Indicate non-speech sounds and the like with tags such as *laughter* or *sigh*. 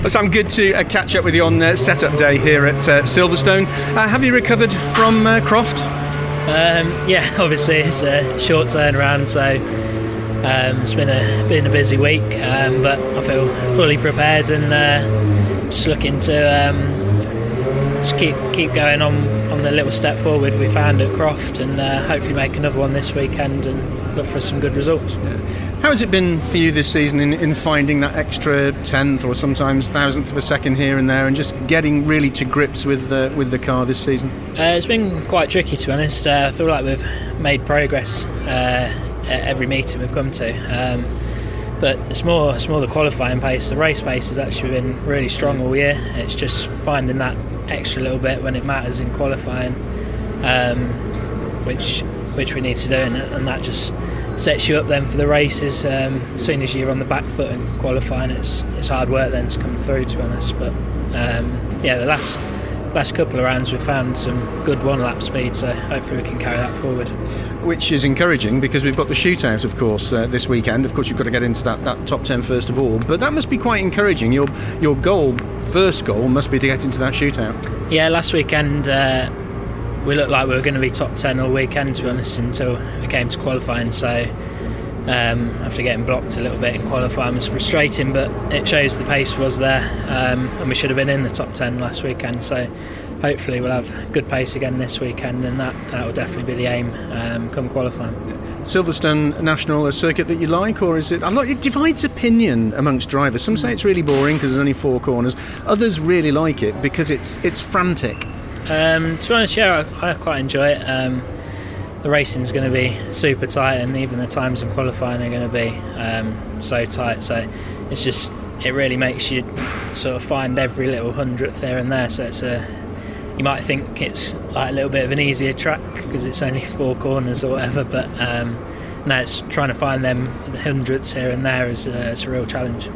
Well, Sam, good to uh, catch up with you on uh, setup day here at uh, Silverstone. Uh, have you recovered from uh, Croft? Um, yeah, *laughs* obviously it's a short turnaround, so um, it's been a been a busy week, um, but I feel fully prepared and uh, just looking to um, just keep keep going on on the little step forward we found at Croft, and uh, hopefully make another one this weekend and look for some good results. How has it been for you this season in, in finding that extra tenth or sometimes thousandth of a second here and there, and just getting really to grips with uh, with the car this season? Uh, it's been quite tricky to be honest. Uh, I feel like we've made progress uh, at every meeting we've come to. Um, but it's more, it's more the qualifying pace. The race pace has actually been really strong all year. It's just finding that extra little bit when it matters in qualifying, um, which which we need to do, and, and that just sets you up then for the races. Um, as soon as you're on the back foot in qualifying, it's it's hard work then to come through. To be honest, but um, yeah, the last last couple of rounds we've found some good one lap speed, so hopefully we can carry that forward. Which is encouraging because we've got the shootout, of course, uh, this weekend. Of course, you've got to get into that, that top 10 first of all, but that must be quite encouraging. Your your goal, first goal, must be to get into that shootout. Yeah, last weekend uh, we looked like we were going to be top 10 all weekend, to be honest, until it came to qualifying. So um, after getting blocked a little bit in qualifying was frustrating, but it shows the pace was there, um, and we should have been in the top 10 last weekend. So hopefully we'll have good pace again this weekend, and that, that will definitely be the aim um, come qualifying. Silverstone National a circuit that you like, or is it? I'm not. It divides opinion amongst drivers. Some say it's really boring because there's only four corners. Others really like it because it's it's frantic. Um, to be honest, yeah, I, I quite enjoy it. Um, racing is going to be super tight, and even the times in qualifying are going to be um, so tight. So it's just it really makes you sort of find every little hundredth there and there. So it's a you might think it's like a little bit of an easier track because it's only *laughs* four corners or whatever, but um, no, it's trying to find them hundredths here and there is a, it's a real challenge.